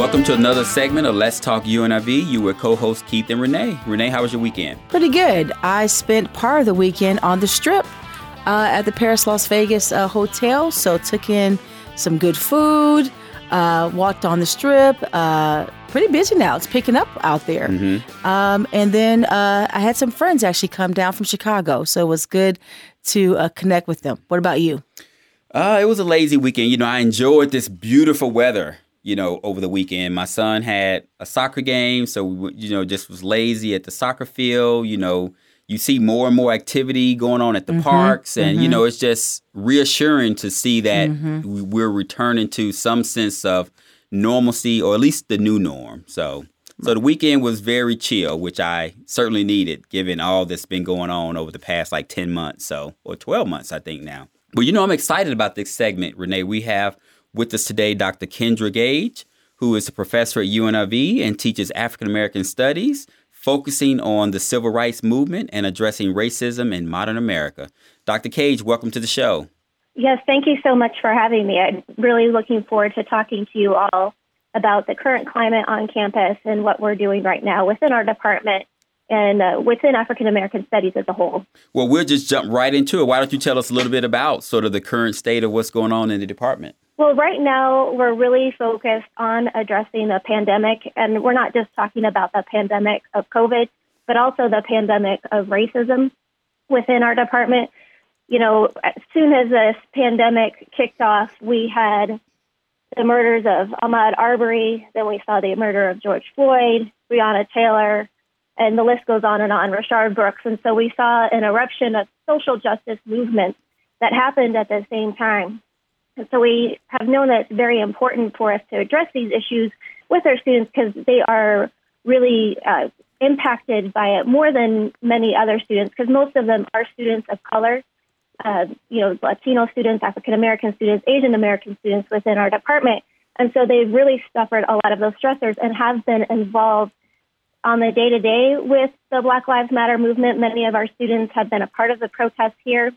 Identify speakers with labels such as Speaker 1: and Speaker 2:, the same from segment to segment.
Speaker 1: Welcome to another segment of Let's Talk UNLV. You were co-host Keith and Renee. Renee, how was your weekend?
Speaker 2: Pretty good. I spent part of the weekend on the strip uh, at the Paris Las Vegas uh, hotel, so took in some good food, uh, walked on the strip. Uh, pretty busy now. It's picking up out there.
Speaker 1: Mm-hmm.
Speaker 2: Um, and then uh, I had some friends actually come down from Chicago, so it was good to uh, connect with them. What about you?
Speaker 1: Uh, it was a lazy weekend. You know, I enjoyed this beautiful weather you know, over the weekend. My son had a soccer game, so we, you know, just was lazy at the soccer field. You know, you see more and more activity going on at the mm-hmm, parks, and mm-hmm. you know, it's just reassuring to see that mm-hmm. we're returning to some sense of normalcy, or at least the new norm. So. So the weekend was very chill, which I certainly needed given all that's been going on over the past like 10 months, so or 12 months I think now. But you know I'm excited about this segment, Renee. We have with us today, Dr. Kendra Gage, who is a professor at UNLV and teaches African American Studies, focusing on the civil rights movement and addressing racism in modern America. Dr. Gage, welcome to the show.
Speaker 3: Yes, thank you so much for having me. I'm really looking forward to talking to you all about the current climate on campus and what we're doing right now within our department and uh, within African American studies as a whole.
Speaker 1: Well, we'll just jump right into it. Why don't you tell us a little bit about sort of the current state of what's going on in the department?
Speaker 3: Well, right now, we're really focused on addressing the pandemic, and we're not just talking about the pandemic of COVID, but also the pandemic of racism within our department. You know, as soon as this pandemic kicked off, we had the murders of Ahmaud Arbery, then we saw the murder of George Floyd, Breonna Taylor, and the list goes on and on, Rayshard Brooks. And so we saw an eruption of social justice movements that happened at the same time. And so we have known that it's very important for us to address these issues with our students because they are really uh, impacted by it more than many other students because most of them are students of color. Uh, you know, Latino students, African American students, Asian American students within our department. And so they've really suffered a lot of those stressors and have been involved on the day to day with the Black Lives Matter movement. Many of our students have been a part of the protests here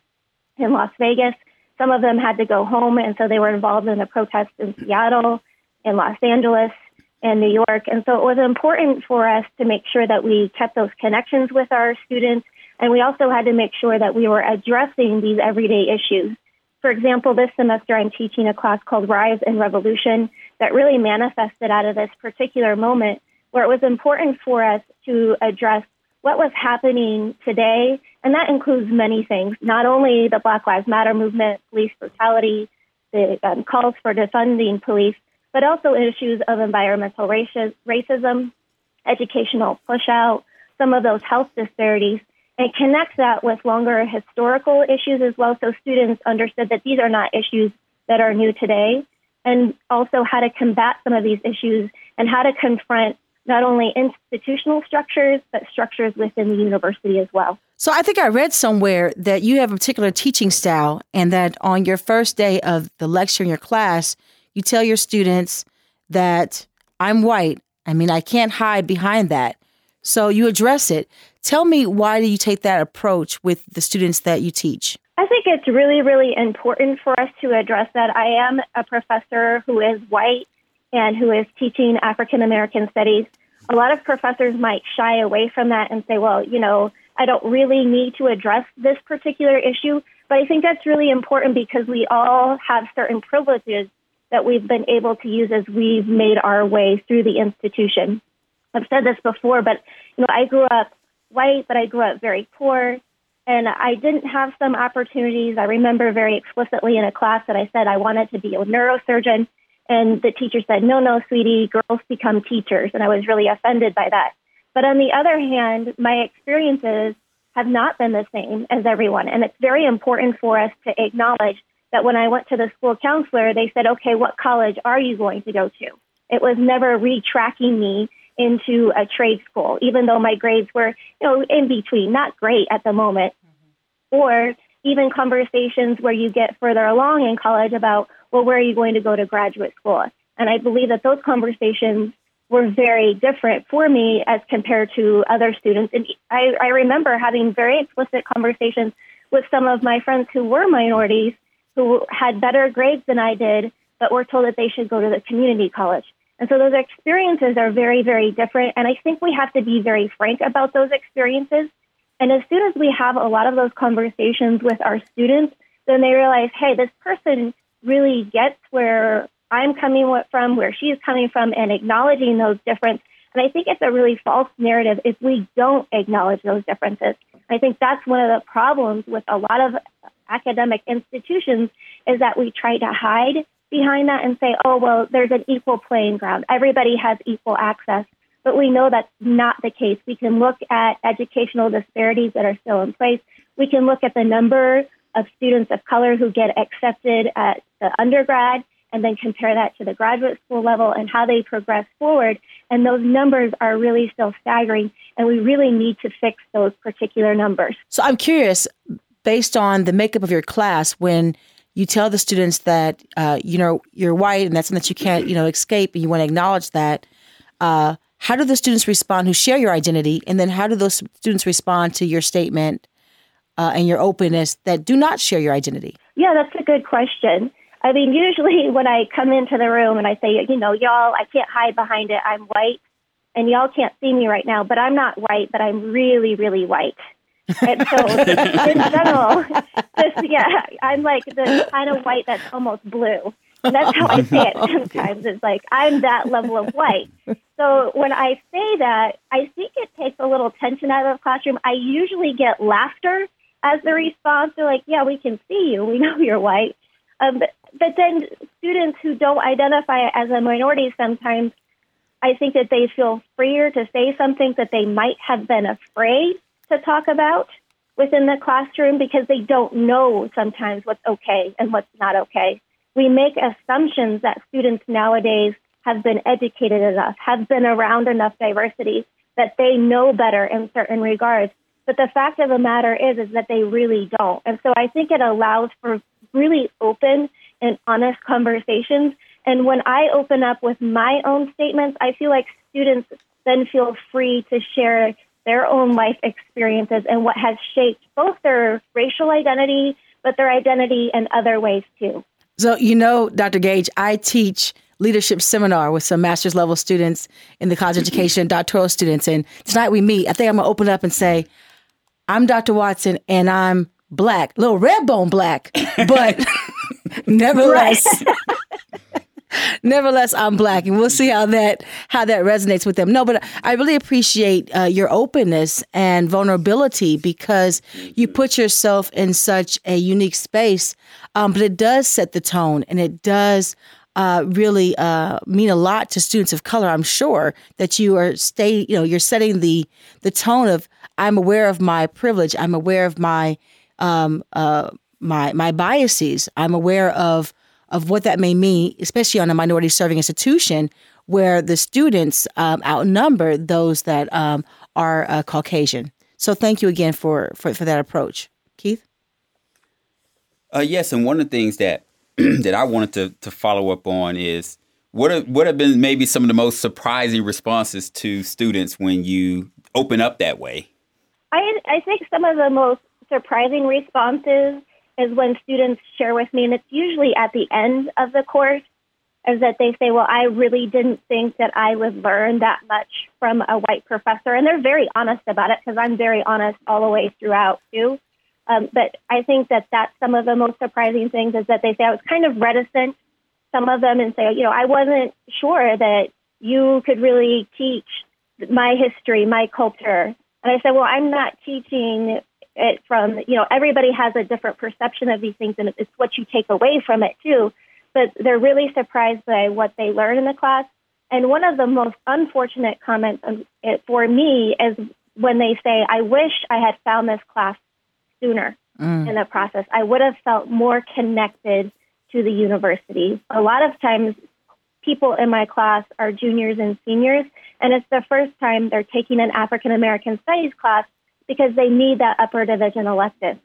Speaker 3: in Las Vegas. Some of them had to go home, and so they were involved in the protests in Seattle, in Los Angeles, and New York. And so it was important for us to make sure that we kept those connections with our students, and we also had to make sure that we were addressing these everyday issues. For example, this semester I'm teaching a class called Rise and Revolution that really manifested out of this particular moment where it was important for us to address what was happening today, and that includes many things, not only the Black Lives Matter movement, police brutality, the um, calls for defunding police, but also issues of environmental racism, educational pushout, some of those health disparities, and connects that with longer historical issues as well, so students understood that these are not issues that are new today, and also how to combat some of these issues and how to confront not only institutional structures, but structures within the university as well.
Speaker 2: So I think I read somewhere that you have a particular teaching style and that on your first day of the lecture in your class, you tell your students that I'm white. I mean, I can't hide behind that. So you address it. Tell me why do you take that approach with the students that you teach?
Speaker 3: I think it's really, really important for us to address that. I am a professor who is white and who is teaching African American studies, a lot of professors might shy away from that and say, well, you know, I don't really need to address this particular issue. But I think that's really important because we all have certain privileges that we've been able to use as we've made our way through the institution. I've said this before, but you know, I grew up white, but I grew up very poor, and I didn't have some opportunities. I remember very explicitly in a class that I said I wanted to be a neurosurgeon, and the teacher said, No, no, sweetie, girls become teachers. And I was really offended by that. But on the other hand, my experiences have not been the same as everyone. And it's very important for us to acknowledge that when I went to the school counselor, they said, Okay, what college are you going to go to? It was never retracking me into a trade school, even though my grades were, you know, in between, not great at the moment. Mm-hmm. Or even conversations where you get further along in college about, well, where are you going to go to graduate school? And I believe that those conversations were very different for me as compared to other students. And I, I remember having very explicit conversations with some of my friends who were minorities who had better grades than I did, but were told that they should go to the community college. And so those experiences are very, very different. And I think we have to be very frank about those experiences. And as soon as we have a lot of those conversations with our students, then they realize, hey, this person really gets where I'm coming from, where she's coming from, and acknowledging those differences. And I think it's a really false narrative if we don't acknowledge those differences. I think that's one of the problems with a lot of academic institutions is that we try to hide behind that and say, oh, well, there's an equal playing ground. Everybody has equal access. But we know that's not the case. We can look at educational disparities that are still in place. We can look at the number of students of color who get accepted at the undergrad and then compare that to the graduate school level and how they progress forward. And those numbers are really still staggering, and we really need to fix those particular numbers.
Speaker 2: So I'm curious, based on the makeup of your class, when you tell the students that uh, you know you're white and that's something that you can't you know escape, and you want to acknowledge that. Uh, how do the students respond who share your identity, and then how do those students respond to your statement uh, and your openness that do not share your identity?
Speaker 3: Yeah, that's a good question. I mean, usually when I come into the room and I say, you know, y'all, I can't hide behind it. I'm white, and y'all can't see me right now, but I'm not white, but I'm really, really white. And so, in general, just yeah, I'm like the kind of white that's almost blue. And that's how I say it sometimes. It's like I'm that level of white. So when I say that, I think it takes a little tension out of the classroom. I usually get laughter as the response. They're like, "Yeah, we can see you. We know you're white." Um, but, but then students who don't identify as a minority sometimes, I think that they feel freer to say something that they might have been afraid to talk about within the classroom because they don't know sometimes what's okay and what's not okay. We make assumptions that students nowadays have been educated enough, have been around enough diversity that they know better in certain regards. But the fact of the matter is, is that they really don't. And so I think it allows for really open and honest conversations. And when I open up with my own statements, I feel like students then feel free to share their own life experiences and what has shaped both their racial identity, but their identity in other ways too.
Speaker 2: So, you know, Dr. Gage, I teach leadership seminar with some master's level students in the college mm-hmm. education, doctoral students. And tonight we meet. I think I'm going to open up and say, I'm Dr. Watson and I'm black, little red bone black, but nevertheless. nevertheless i'm black and we'll see how that how that resonates with them no but i really appreciate uh, your openness and vulnerability because you put yourself in such a unique space um, but it does set the tone and it does uh, really uh, mean a lot to students of color i'm sure that you are stay you know you're setting the the tone of i'm aware of my privilege i'm aware of my um, uh, my my biases. I'm aware of of what that may mean, especially on a minority serving institution where the students um, outnumber those that um, are uh, Caucasian. So thank you again for for, for that approach, Keith.
Speaker 1: Uh, yes, and one of the things that that I wanted to to follow up on is what have, what have been maybe some of the most surprising responses to students when you open up that way.
Speaker 3: I I think some of the most surprising responses is when students share with me, and it's usually at the end of the course, is that they say, Well, I really didn't think that I would learn that much from a white professor. And they're very honest about it because I'm very honest all the way throughout, too. Um, but I think that that's some of the most surprising things is that they say I was kind of reticent, some of them, and say, You know, I wasn't sure that you could really teach my history, my culture. And I said, Well, I'm not teaching it from you know everybody has a different perception of these things and it's what you take away from it too but they're really surprised by what they learn in the class and one of the most unfortunate comments for me is when they say i wish i had found this class sooner mm. in the process i would have felt more connected to the university a lot of times people in my class are juniors and seniors and it's the first time they're taking an african american studies class because they need that upper division elective.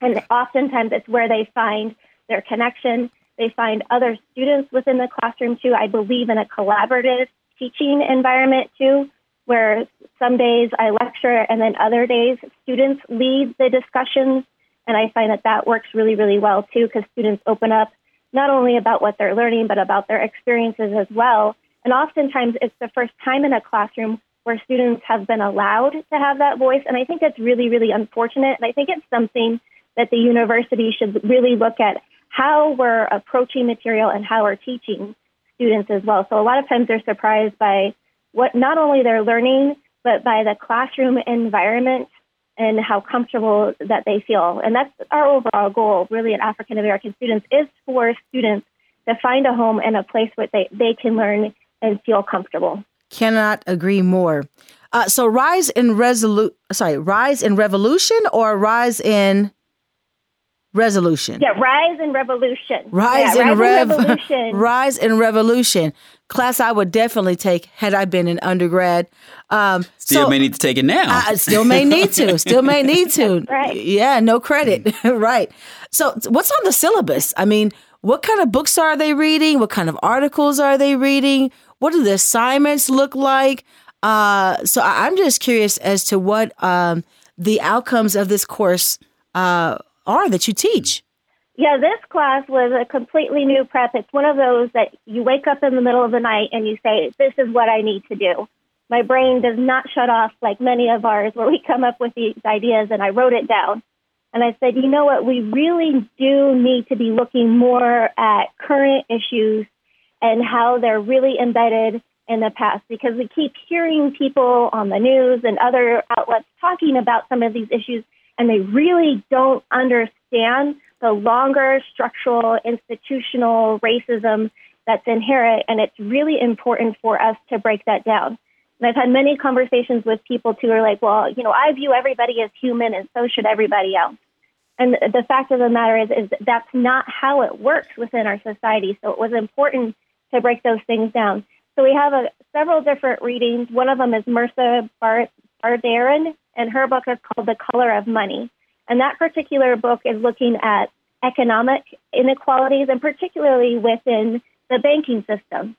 Speaker 3: And oftentimes it's where they find their connection. They find other students within the classroom too. I believe in a collaborative teaching environment too, where some days I lecture and then other days students lead the discussions. And I find that that works really, really well too, because students open up not only about what they're learning, but about their experiences as well. And oftentimes it's the first time in a classroom where students have been allowed to have that voice. And I think that's really, really unfortunate. And I think it's something that the university should really look at how we're approaching material and how we're teaching students as well. So a lot of times they're surprised by what not only they're learning, but by the classroom environment and how comfortable that they feel. And that's our overall goal, really, at African American students, is for students to find a home and a place where they, they can learn and feel comfortable.
Speaker 2: Cannot agree more. Uh, so rise in resolu- sorry, rise in revolution or rise in resolution.
Speaker 3: Yeah, rise and revolution.
Speaker 2: Rise,
Speaker 3: yeah,
Speaker 2: in,
Speaker 3: rise
Speaker 2: rev-
Speaker 3: in revolution.
Speaker 2: rise and revolution. Class I would definitely take had I been an undergrad. Um,
Speaker 1: Still
Speaker 2: so-
Speaker 1: may need to take it now.
Speaker 2: I still may need to. Still may need to.
Speaker 3: Right.
Speaker 2: Yeah, no credit. right. So, what's on the syllabus? I mean, what kind of books are they reading? What kind of articles are they reading? What do the assignments look like? Uh, so, I- I'm just curious as to what um, the outcomes of this course uh, are that you teach.
Speaker 3: Yeah, this class was a completely new prep. It's one of those that you wake up in the middle of the night and you say, This is what I need to do. My brain does not shut off like many of ours where we come up with these ideas and I wrote it down. And I said, you know what, we really do need to be looking more at current issues and how they're really embedded in the past because we keep hearing people on the news and other outlets talking about some of these issues and they really don't understand the longer structural institutional racism that's inherent and it's really important for us to break that down. And i've had many conversations with people too who are like well you know i view everybody as human and so should everybody else. And the fact of the matter is is that's not how it works within our society. So it was important to break those things down. So we have a, several different readings. One of them is Mehrsa Bar- Baradaran and her book is called the color of money and that particular book is looking at economic inequalities and particularly within the banking system.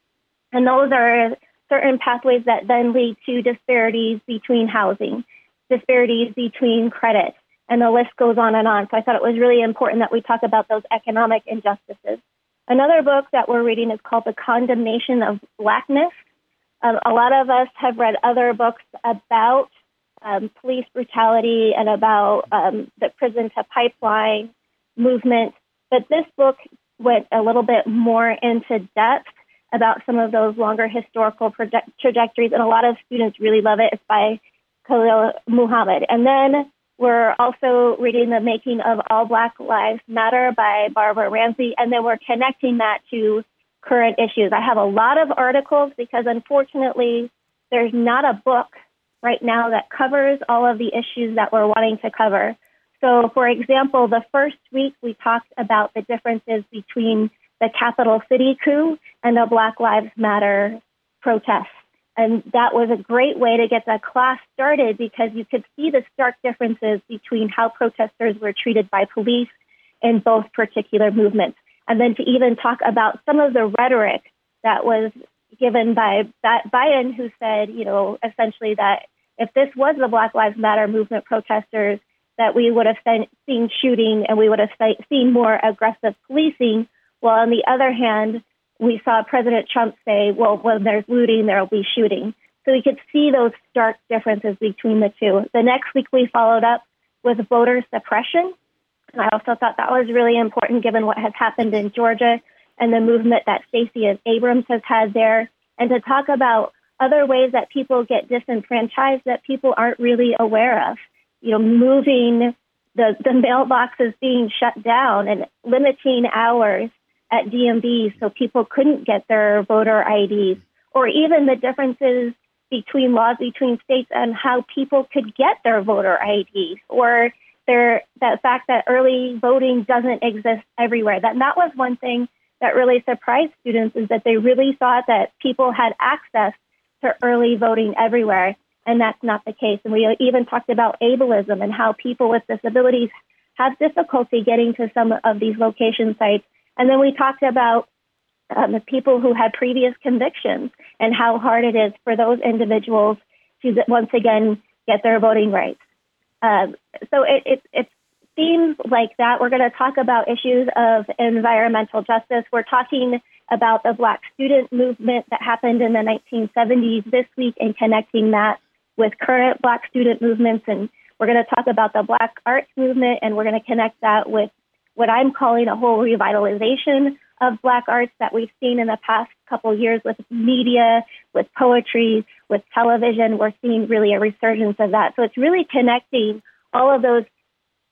Speaker 3: And those are certain pathways that then lead to disparities between housing, disparities between credit, and the list goes on and on. So I thought it was really important that we talk about those economic injustices. Another book that we're reading is called The Condemnation of Blackness. Um, a lot of us have read other books about um, police brutality and about um, the prison to pipeline movement. But this book went a little bit more into depth about some of those longer historical project- trajectories, and a lot of students really love it. It's by Khalil Muhammad. And then we're also reading The Making of All Black Lives Matter by Barbara Ransby, and then we're connecting that to current issues. I have a lot of articles because unfortunately, there's not a book right now that covers all of the issues that we're wanting to cover. So, for example, the first week we talked about the differences between the capital city coup and the Black Lives Matter protests. And that was a great way to get the class started because you could see the stark differences between how protesters were treated by police in both particular movements. And then to even talk about some of the rhetoric that was given by Biden, who said, you know, essentially that if this was the Black Lives Matter movement protesters, that we would have seen shooting and we would have seen more aggressive policing. While on the other hand, we saw President Trump say, well, when there's looting, there will be shooting. So we could see those stark differences between the two. The next week, we followed up with voter suppression. And I also thought that was really important given what has happened in Georgia and the movement that Stacey Abrams has had there, and to talk about other ways that people get disenfranchised that people aren't really aware of. You know, moving the, the mailboxes being shut down and limiting hours at DMVs so people couldn't get their voter IDs, or even the differences between laws between states and how people could get their voter IDs, or their, that fact that early voting doesn't exist everywhere. That that was one thing that really surprised students is that they really thought that people had access to early voting everywhere, and that's not the case. And we even talked about ableism and how people with disabilities have difficulty getting to some of these location sites. And then we talked about um, the people who had previous convictions and how hard it is for those individuals to once again get their voting rights. Um, so it, it, it themes like that. We're going to talk about issues of environmental justice. We're talking about the Black student movement that happened in the 1970s this week and connecting that with current Black student movements. And we're going to talk about the Black arts movement and we're going to connect that with what I'm calling a whole revitalization of Black arts that we've seen in the past couple years with media, with poetry, with television. We're seeing really a resurgence of that. So it's really connecting all of those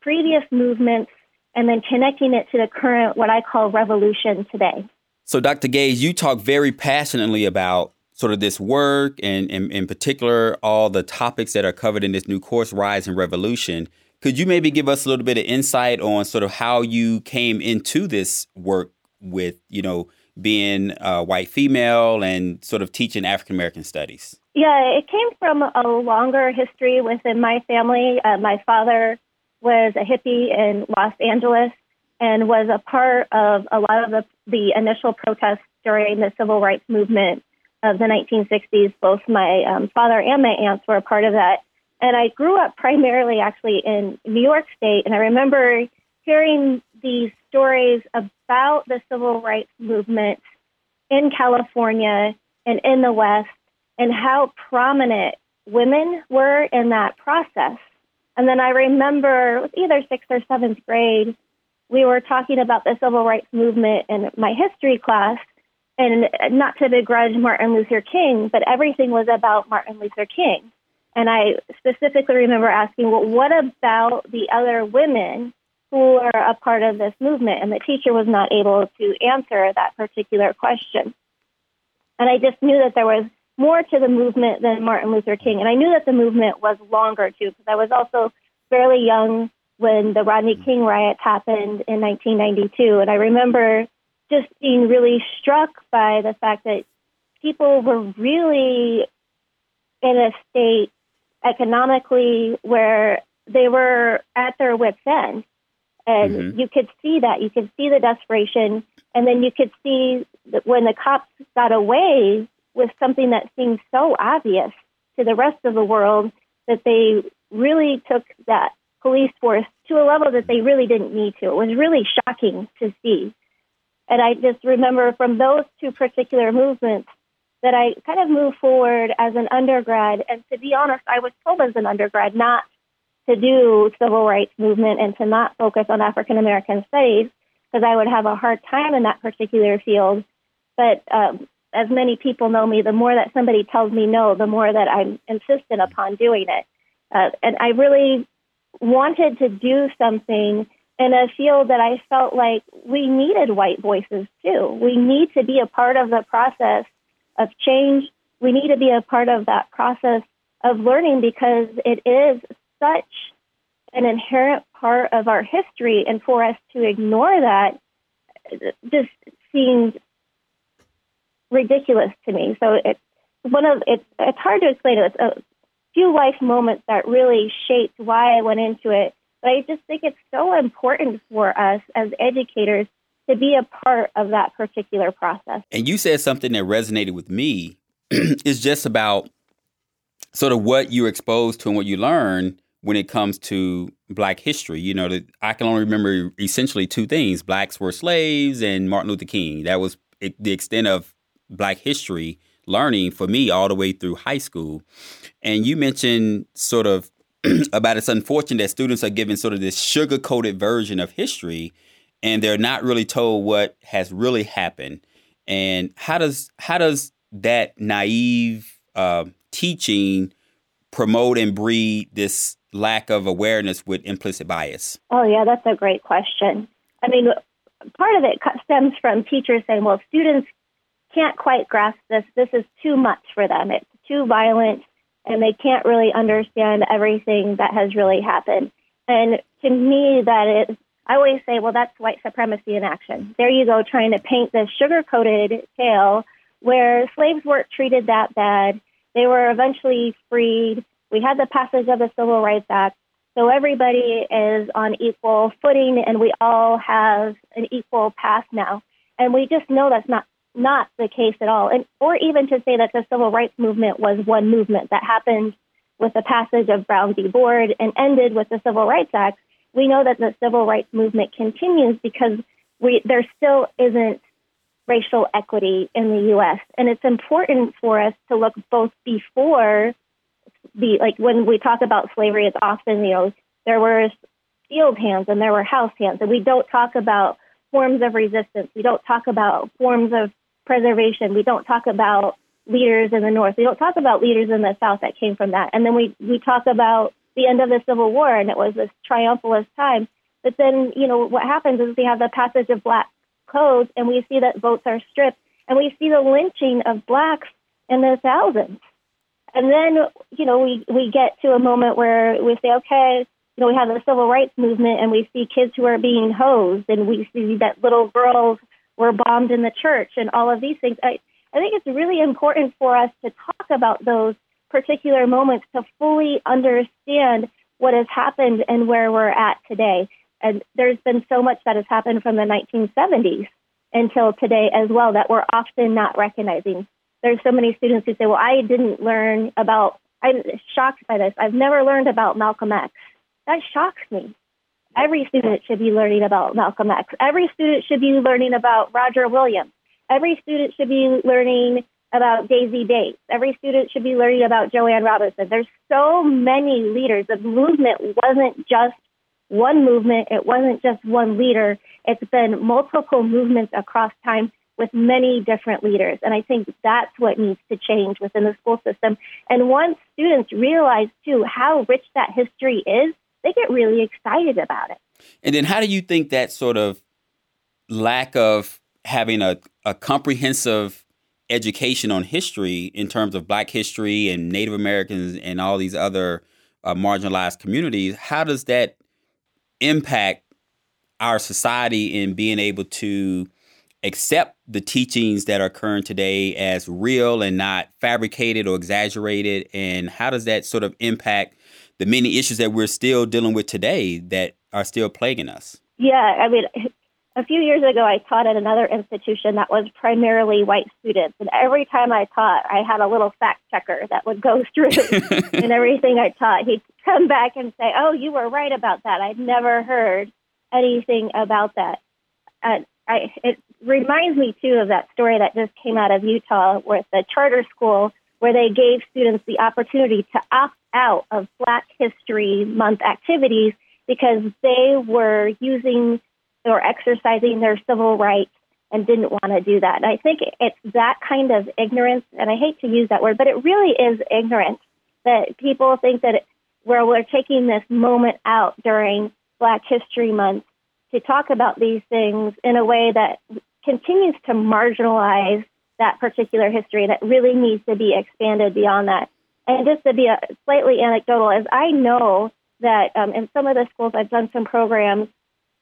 Speaker 3: previous movements and then connecting it to the current, what I call revolution today.
Speaker 1: So, Dr. Gage, you talk very passionately about sort of this work and, and in particular all the topics that are covered in this new course, Rise and Revolution. Could you maybe give us a little bit of insight on sort of how you came into this work with, you know, being a white female and sort of teaching African American studies?
Speaker 3: Yeah, it came from a longer history within my family. Uh, my father was a hippie in Los Angeles and was a part of a lot of the, the initial protests during the civil rights movement of the 1960s. Both my um, father and my aunts were a part of that. And I grew up primarily actually in New York State. And I remember hearing these stories about the civil rights movement in California and in the West and how prominent women were in that process. And then I remember with either sixth or seventh grade, we were talking about the civil rights movement in my history class and not to begrudge Martin Luther King, but everything was about Martin Luther King. And I specifically remember asking, well, what about the other women who are a part of this movement? And the teacher was not able to answer that particular question. And I just knew that there was more to the movement than Martin Luther King. And I knew that the movement was longer too, because I was also fairly young when the Rodney King riots happened in 1992. And I remember just being really struck by the fact that people were really in a state economically where they were at their wits' end. And mm-hmm. you could see that. You could see the desperation. And then you could see that when the cops got away with something that seemed so obvious to the rest of the world, that they really took that police force to a level that they really didn't need to. It was really shocking to see. And I just remember from those two particular movements that I kind of moved forward as an undergrad. And to be honest, I was told as an undergrad not to do civil rights movement and to not focus on African American studies because I would have a hard time in that particular field. But um, as many people know me, the more that somebody tells me no, the more that I'm insistent upon doing it. Uh, and I really wanted to do something in a field that I felt like we needed white voices too. We need to be a part of the process of change. We need to be a part of that process of learning because it is such an inherent part of our history. And for us to ignore that just seems ridiculous to me. So it's one of it's it's hard to explain. It's a few life moments that really shaped why I went into it but I just think it's so important for us as educators to be a part of that particular process.
Speaker 1: And you said something that resonated with me is just about sort of what you're exposed to and what you learn when it comes to black history. You know, I can only remember essentially two things. Blacks were slaves and Martin Luther King. That was the extent of black history learning for me all the way through high school. And you mentioned sort of about it's unfortunate that students are given sort of this sugar coated version of history and they're not really told what has really happened. And how does how does that naive uh, teaching promote and breed this lack of awareness with implicit bias?
Speaker 3: Oh yeah, that's a great question. I mean, part of it stems from teachers saying, "Well, students can't quite grasp this. This is too much for them. It's too violent and they can't really understand everything that has really happened. And to me, that is, I always say, well, that's white supremacy in action. There you go, trying to paint this sugar coated tale where slaves weren't treated that bad. They were eventually freed. We had the passage of the Civil Rights Act. So everybody is on equal footing and we all have an equal path now. And we just know that's not not the case at all. And or even to say that the civil rights movement was one movement that happened with the passage of Brown v. Board and ended with the Civil Rights Act. We know that the civil rights movement continues because we there still isn't racial equity in the U.S. And it's important for us to look both before the, like when we talk about slavery, it's often, you know, there were field hands and there were house hands. And we don't talk about forms of resistance. We don't talk about forms of preservation. We don't talk about leaders in the North. We don't talk about leaders in the South that came from that. And then we, we talk about the end of the Civil War, and it was this triumphalist time. But then, you know, what happens is we have the passage of black codes, and we see that votes are stripped, and we see the lynching of blacks in the thousands. And then, you know, we, we get to a moment where we say, okay, you know, we have the civil rights movement, and we see kids who are being hosed, and we see that little girls were bombed in the church, and all of these things. I, I think it's really important for us to talk about those particular moments to fully understand what has happened and where we're at today. And there's been so much that has happened from the 1970s until today as well that we're often not recognizing. There's so many students who say, well, I didn't learn about, I'm shocked by this. I've never learned about Malcolm X. That shocks me. Every student should be learning about Malcolm X. Every student should be learning about Roger Williams. Every student should be learning about Daisy Bates. Every student should be learning about Jo Ann Robinson. There's so many leaders. The movement wasn't just one movement, it wasn't just one leader. It's been multiple movements across time with many different leaders. And I think that's what needs to change within the school system. And once students realize, too, how rich that history is, they get really excited about it.
Speaker 1: And then, how do you think that sort of lack of having a, a comprehensive education on history in terms of Black history and Native Americans and all these other uh, marginalized communities, how does that impact our society in being able to accept the teachings that are current today as real and not fabricated or exaggerated? And how does that sort of impact the many issues that we're still dealing with today that are still plaguing us?
Speaker 3: Yeah, I mean, a few years ago, I taught at another institution that was primarily white students. And every time I taught, I had a little fact checker that would go through and everything I taught. He'd come back and say, Oh, you were right about that. I'd never heard anything about that. And I, it reminds me, too, of that story that just came out of Utah with the charter school where they gave students the opportunity to opt out of Black History Month activities because they were using or exercising their civil rights and didn't want to do that. And I think it's that kind of ignorance, and I hate to use that word, but it really is ignorance that people think that where we're taking this moment out during Black History Month to talk about these things in a way that continues to marginalize that particular history that really needs to be expanded beyond that. And just to be a, slightly anecdotal, as I know that um, in some of the schools I've done some programs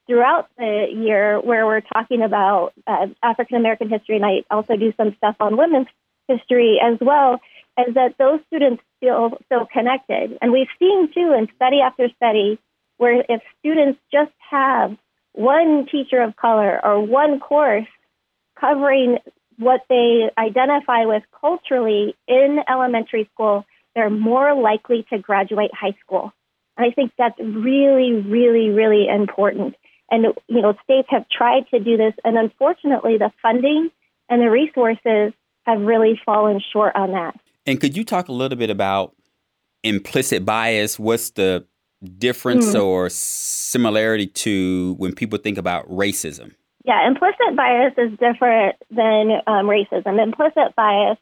Speaker 3: throughout the year where we're talking about uh, African American history, and I also do some stuff on women's history as well, is that those students feel so connected. And we've seen too in study after study where if students just have one teacher of color or one course covering what they identify with culturally in elementary school, they're more likely to graduate high school. And I think that's really, really, really important. And, you know, states have tried to do this, and unfortunately, the funding and the resources have really fallen short on that.
Speaker 1: And could you talk a little bit about implicit bias? What's the difference mm. or similarity to when people think about racism?
Speaker 3: Yeah, implicit bias is different than um, racism. Implicit bias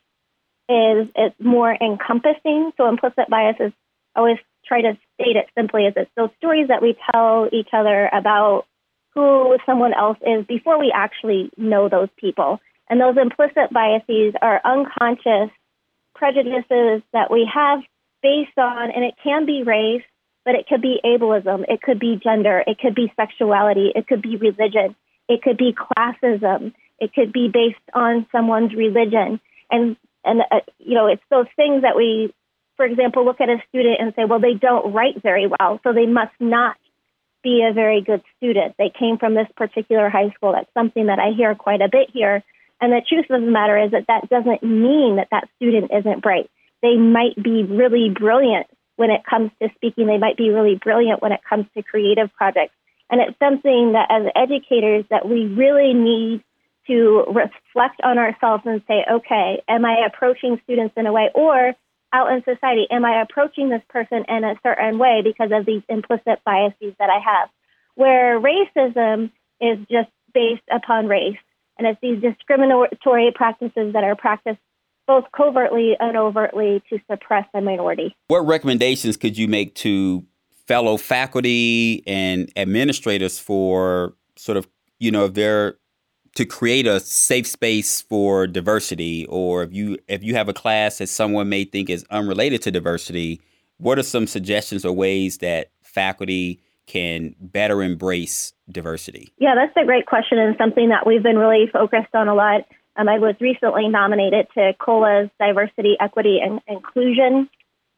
Speaker 3: is it's more encompassing. So implicit bias is always try to state it simply as it's those stories that we tell each other about who someone else is before we actually know those people. And those implicit biases are unconscious prejudices that we have based on, and it can be race, but it could be ableism, it could be gender, it could be sexuality, it could be religion, it could be classism, it could be based on someone's religion. And, and uh, you know, it's those things that we, for example, look at a student and say, well, they don't write very well, so they must not be a very good student. They came from this particular high school. That's something that I hear quite a bit here. And the truth of the matter is that that doesn't mean that that student isn't bright. They might be really brilliant when it comes to speaking. They might be really brilliant when it comes to creative projects. And it's something that as educators that we really need to reflect on ourselves and say, okay, am I approaching students in a way, or out in society, am I approaching this person in a certain way because of these implicit biases that I have? Where racism is just based upon race, and it's these discriminatory practices that are practiced both covertly and overtly to suppress a minority.
Speaker 1: What recommendations could you make to fellow faculty and administrators for sort of, you know, if they're to create a safe space for diversity or if you if you have a class that someone may think is unrelated to diversity, what are some suggestions or ways that faculty can better embrace diversity?
Speaker 3: Yeah, that's a great question and something that we've been really focused on a lot. Um, I was recently nominated to COLA's Diversity, Equity, and Inclusion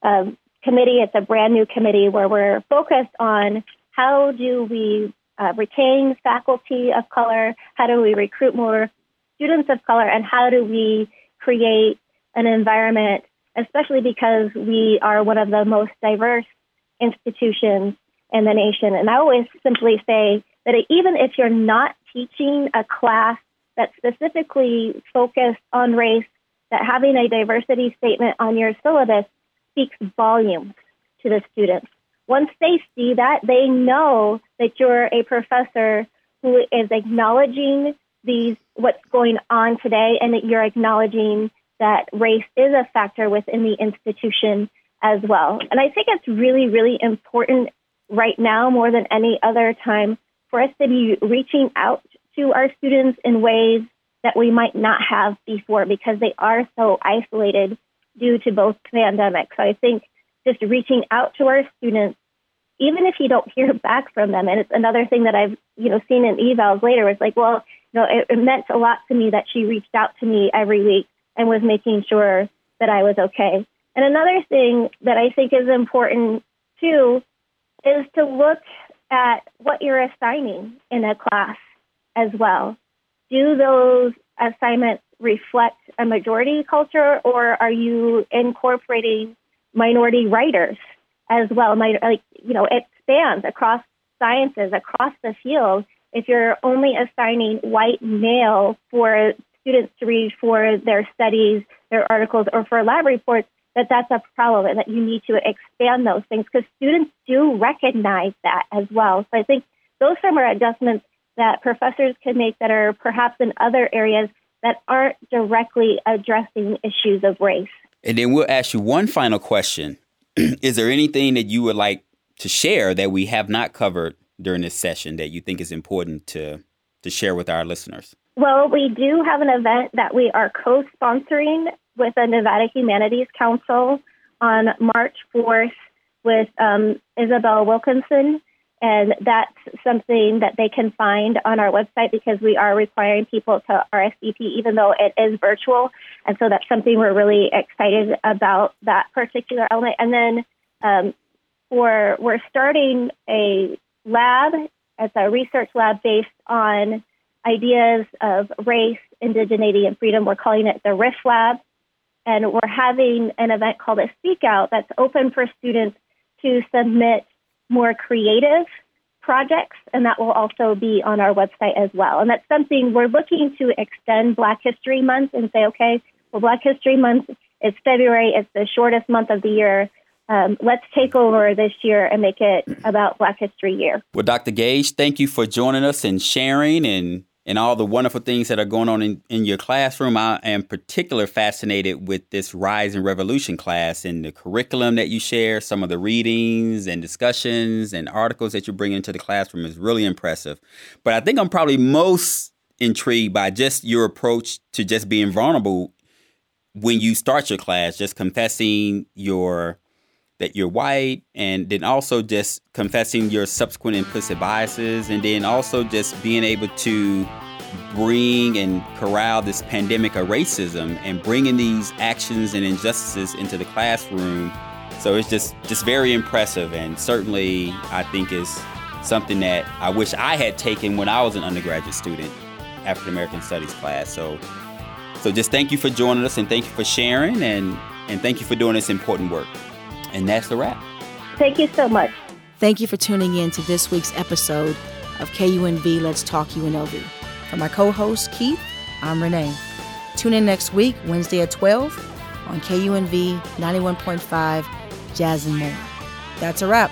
Speaker 3: um, Committee. It's a brand new committee where we're focused on how do we uh, retain faculty of color, how do we recruit more students of color, and how do we create an environment, especially because we are one of the most diverse institutions in the nation. And I always simply say that even if you're not teaching a class that's specifically focused on race, that having a diversity statement on your syllabus speaks volumes to the students. Once they see that, they know that you're a professor who is acknowledging these what's going on today and that you're acknowledging that race is a factor within the institution as well. And I think it's really, really important right now more than any other time for us to be reaching out to our students in ways that we might not have before because they are so isolated due to both pandemics. So I think just reaching out to our students, even if you don't hear back from them, and it's another thing that I've you know seen in evals later. It's like, well, you know, it, it meant a lot to me that she reached out to me every week and was making sure that I was okay. And another thing that I think is important too is to look at what you're assigning in a class as well. Do those assignments reflect a majority culture, or are you incorporating minority writers as well? like you know, it spans across sciences, across the field. If you're only assigning white male for students to read for their studies, their articles, or for lab reports, that that's a problem and that you need to expand those things because students do recognize that as well. So I think those are adjustments that professors can make that are perhaps in other areas that aren't directly addressing issues of race.
Speaker 1: And then we'll ask you one final question. is there anything that you would like to share that we have not covered during this session that you think is important to to share with our listeners?
Speaker 3: Well, we do have an event that we are co-sponsoring with the Nevada Humanities Council on March 4th with um, Isabel Wilkerson. And that's something that they can find on our website because we are requiring people to RSVP, even though it is virtual. And so that's something we're really excited about that particular element. And then um, for, we're starting a lab. It's a research lab based on ideas of race, indigeneity, and freedom. We're calling it the RIF Lab and we're having an event called a Speak Out that's open for students to submit more creative projects, and that will also be on our website as well. And that's something we're looking to extend Black History Month and say, okay, well, Black History Month is February, it's the shortest month of the year. Um, let's take over this year and make it about Black History Year.
Speaker 1: Well, Dr. Gage, thank you for joining us and sharing and and all the wonderful things that are going on in, in your classroom. I am particularly fascinated with this Rise and Revolution class and the curriculum that you share, some of the readings and discussions and articles that you bring into the classroom is really impressive. But I think I'm probably most intrigued by just your approach to just being vulnerable when you start your class, just confessing your that you're white and then also just confessing your subsequent implicit biases and then also just being able to bring and corral this pandemic of racism and bringing these actions and injustices into the classroom. So it's just just very impressive and certainly i think is something that i wish i had taken when i was an undergraduate student african american studies class. So so just thank you for joining us and thank you for sharing and and thank you for doing this important work and that's the wrap.
Speaker 3: Thank you so much.
Speaker 2: Thank you for tuning in to this week's episode of KUNV Let's Talk UNLV. For my co host, Keith, I'm Renee. Tune in next week, Wednesday at 12 on KUNV 91.5 Jazz and More. That's a wrap.